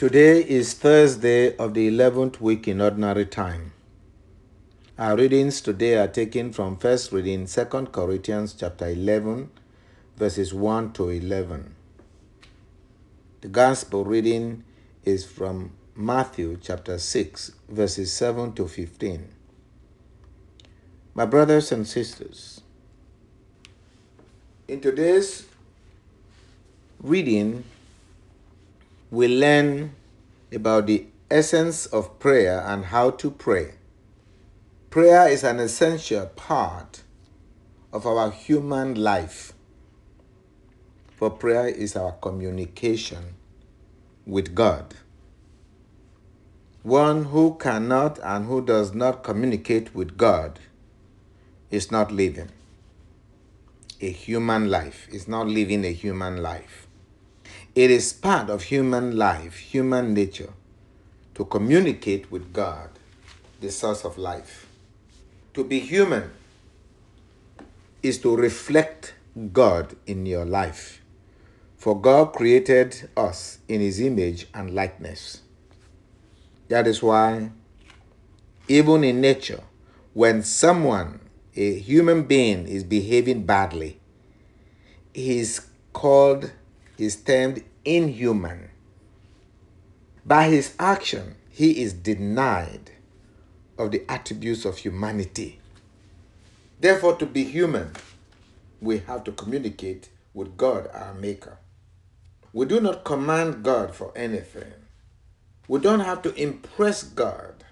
Today is Thursday of the 11th week in Ordinary Time. Our readings today are taken from first reading 2 Corinthians chapter 11 verses 1 to 11. The gospel reading is from Matthew chapter 6 verses 7 to 15. My brothers and sisters, in today's reading, we learn about the essence of prayer and how to pray. Prayer is an essential part of our human life. For prayer is our communication with God. One who cannot and who does not communicate with God is not living a human life, is not living a human life. It is part of human life, human nature, to communicate with God, the source of life. To be human is to reflect God in your life. For God created us in his image and likeness. That is why, even in nature, when someone, a human being, is behaving badly, he is called, is termed inhuman. By his action, he is denied of the attributes of humanity. Therefore, to be human, we have to communicate with God, our Maker. We do not command God for anything. We don't have to impress God.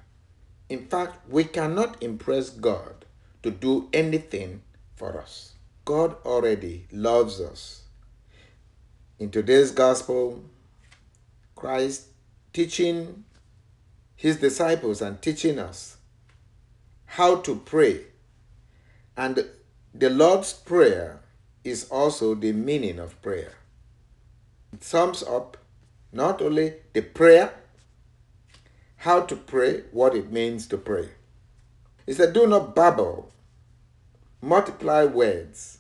In fact, we cannot impress God to do anything for us. God already loves us. In today's gospel, Christ teaching his disciples and teaching us how to pray. And the Lord's Prayer is also the meaning of prayer. It sums up not only the prayer, how to pray, what it means to pray. He said, Do not babble, multiply words,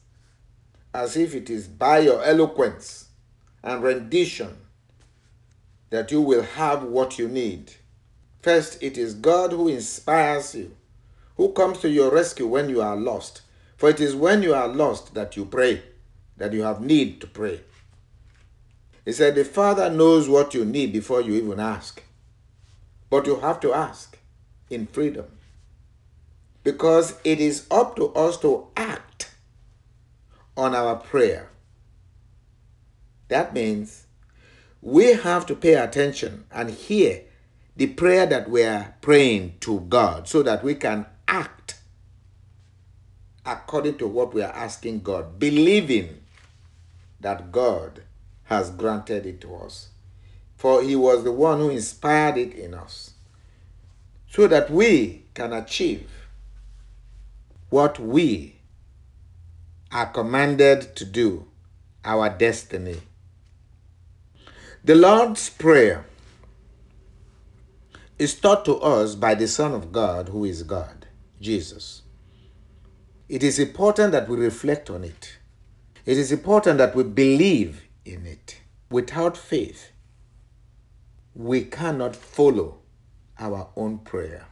as if it is by your eloquence and rendition that you will have what you need. First, it is God who inspires you, who comes to your rescue when you are lost. For it is when you are lost that you pray, that you have need to pray. He said, The Father knows what you need before you even ask. But you have to ask in freedom. Because it is up to us to act on our prayer. That means we have to pay attention and hear the prayer that we are praying to God so that we can act according to what we are asking God, believing that God has granted it to us. For He was the one who inspired it in us so that we can achieve what we are commanded to do, our destiny. The Lord's Prayer is taught to us by the Son of God, who is God, Jesus. It is important that we reflect on it. It is important that we believe in it. Without faith, we cannot follow our own prayer.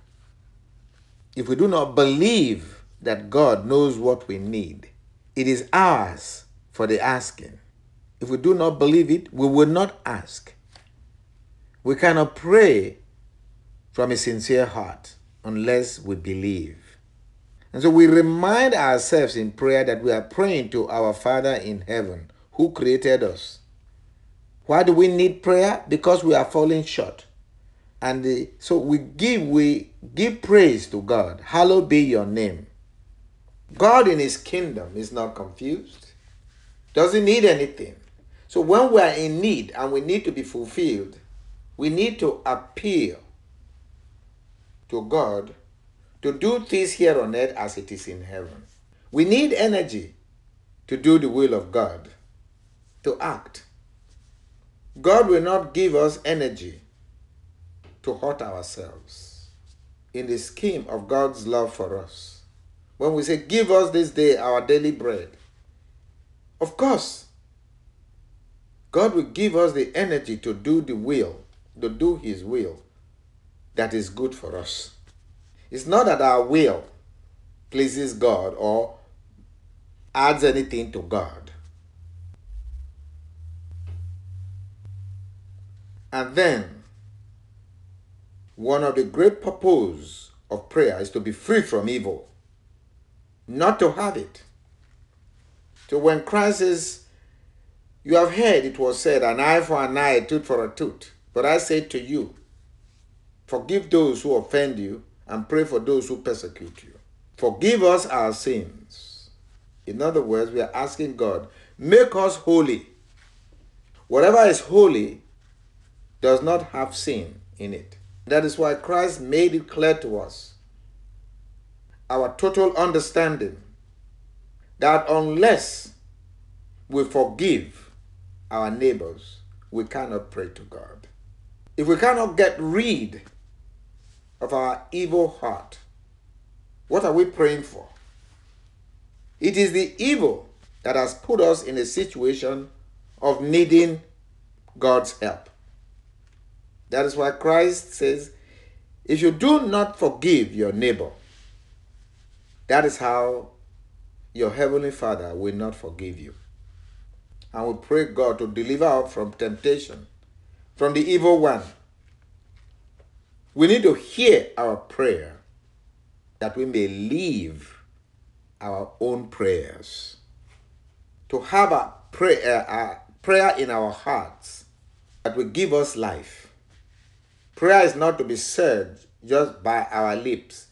If we do not believe that God knows what we need, it is ours for the asking. If we do not believe it, we will not ask. We cannot pray from a sincere heart unless we believe. And so we remind ourselves in prayer that we are praying to our Father in heaven who created us. Why do we need prayer? Because we are falling short. And the, so we give we give praise to God. Hallowed be your name. God in his kingdom is not confused. Doesn't need anything. So when we are in need and we need to be fulfilled, we need to appeal to God to do things here on earth as it is in heaven. We need energy to do the will of God, to act. God will not give us energy to hurt ourselves in the scheme of God's love for us. When we say, Give us this day our daily bread, of course, God will give us the energy to do the will to do His will that is good for us. It's not that our will pleases God or adds anything to God. And then, one of the great purposes of prayer is to be free from evil, not to have it. So when Christ says, You have heard it was said, an eye for an eye, a tooth for a tooth. But I say to you, forgive those who offend you and pray for those who persecute you. Forgive us our sins. In other words, we are asking God, make us holy. Whatever is holy does not have sin in it. That is why Christ made it clear to us our total understanding that unless we forgive our neighbors, we cannot pray to God. If we cannot get rid of our evil heart, what are we praying for? It is the evil that has put us in a situation of needing God's help. That is why Christ says, if you do not forgive your neighbor, that is how your heavenly Father will not forgive you. And we pray God to deliver us from temptation, from the evil one. We need to hear our prayer that we may live our own prayers. To have a prayer, uh, a prayer in our hearts that will give us life. Prayer is not to be said just by our lips,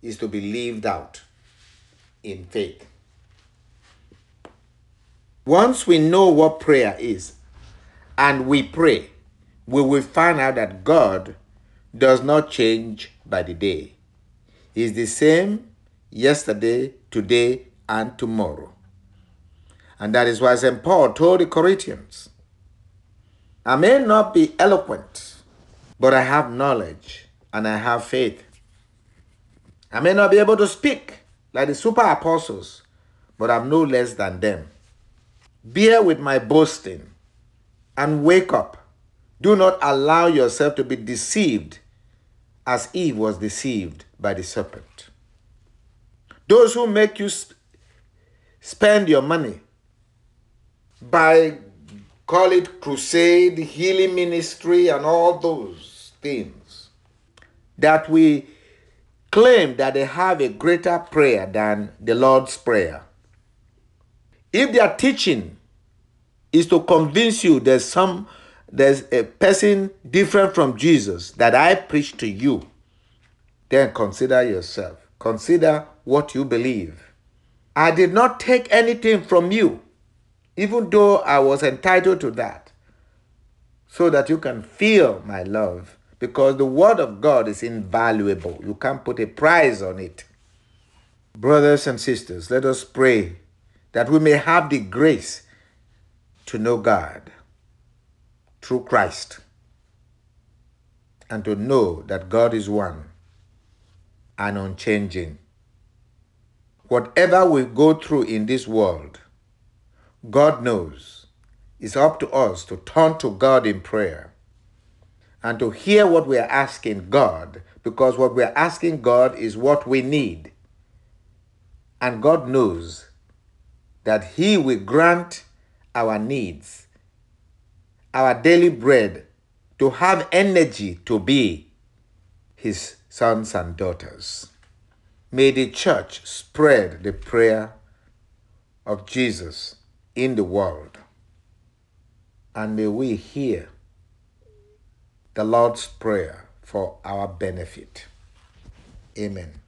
is to be lived out in faith. Once we know what prayer is and we pray, we will find out that God does not change by the day. He's the same yesterday, today, and tomorrow. And that is why St. Paul told the Corinthians, I may not be eloquent, but I have knowledge and I have faith. I may not be able to speak like the super apostles, but I'm no less than them. Bear with my boasting and wake up. Do not allow yourself to be deceived as Eve was deceived by the serpent. Those who make you spend your money by call it crusade, healing ministry, and all those things that we claim that they have a greater prayer than the Lord's Prayer. If their teaching is to convince you there's some there's a person different from Jesus that I preach to you, then consider yourself. Consider what you believe. I did not take anything from you, even though I was entitled to that, so that you can feel my love because the word of God is invaluable. You can't put a price on it. Brothers and sisters, let us pray that we may have the grace to know God through Christ and to know that God is one and unchanging. Whatever we go through in this world, God knows. It's up to us to turn to God in prayer and to hear what we are asking God, because what we are asking God is what we need. And God knows that He will grant our needs, our daily bread, to have energy to be His sons and daughters. May the church spread the prayer of Jesus in the world. And may we hear the Lord's Prayer for our benefit. Amen.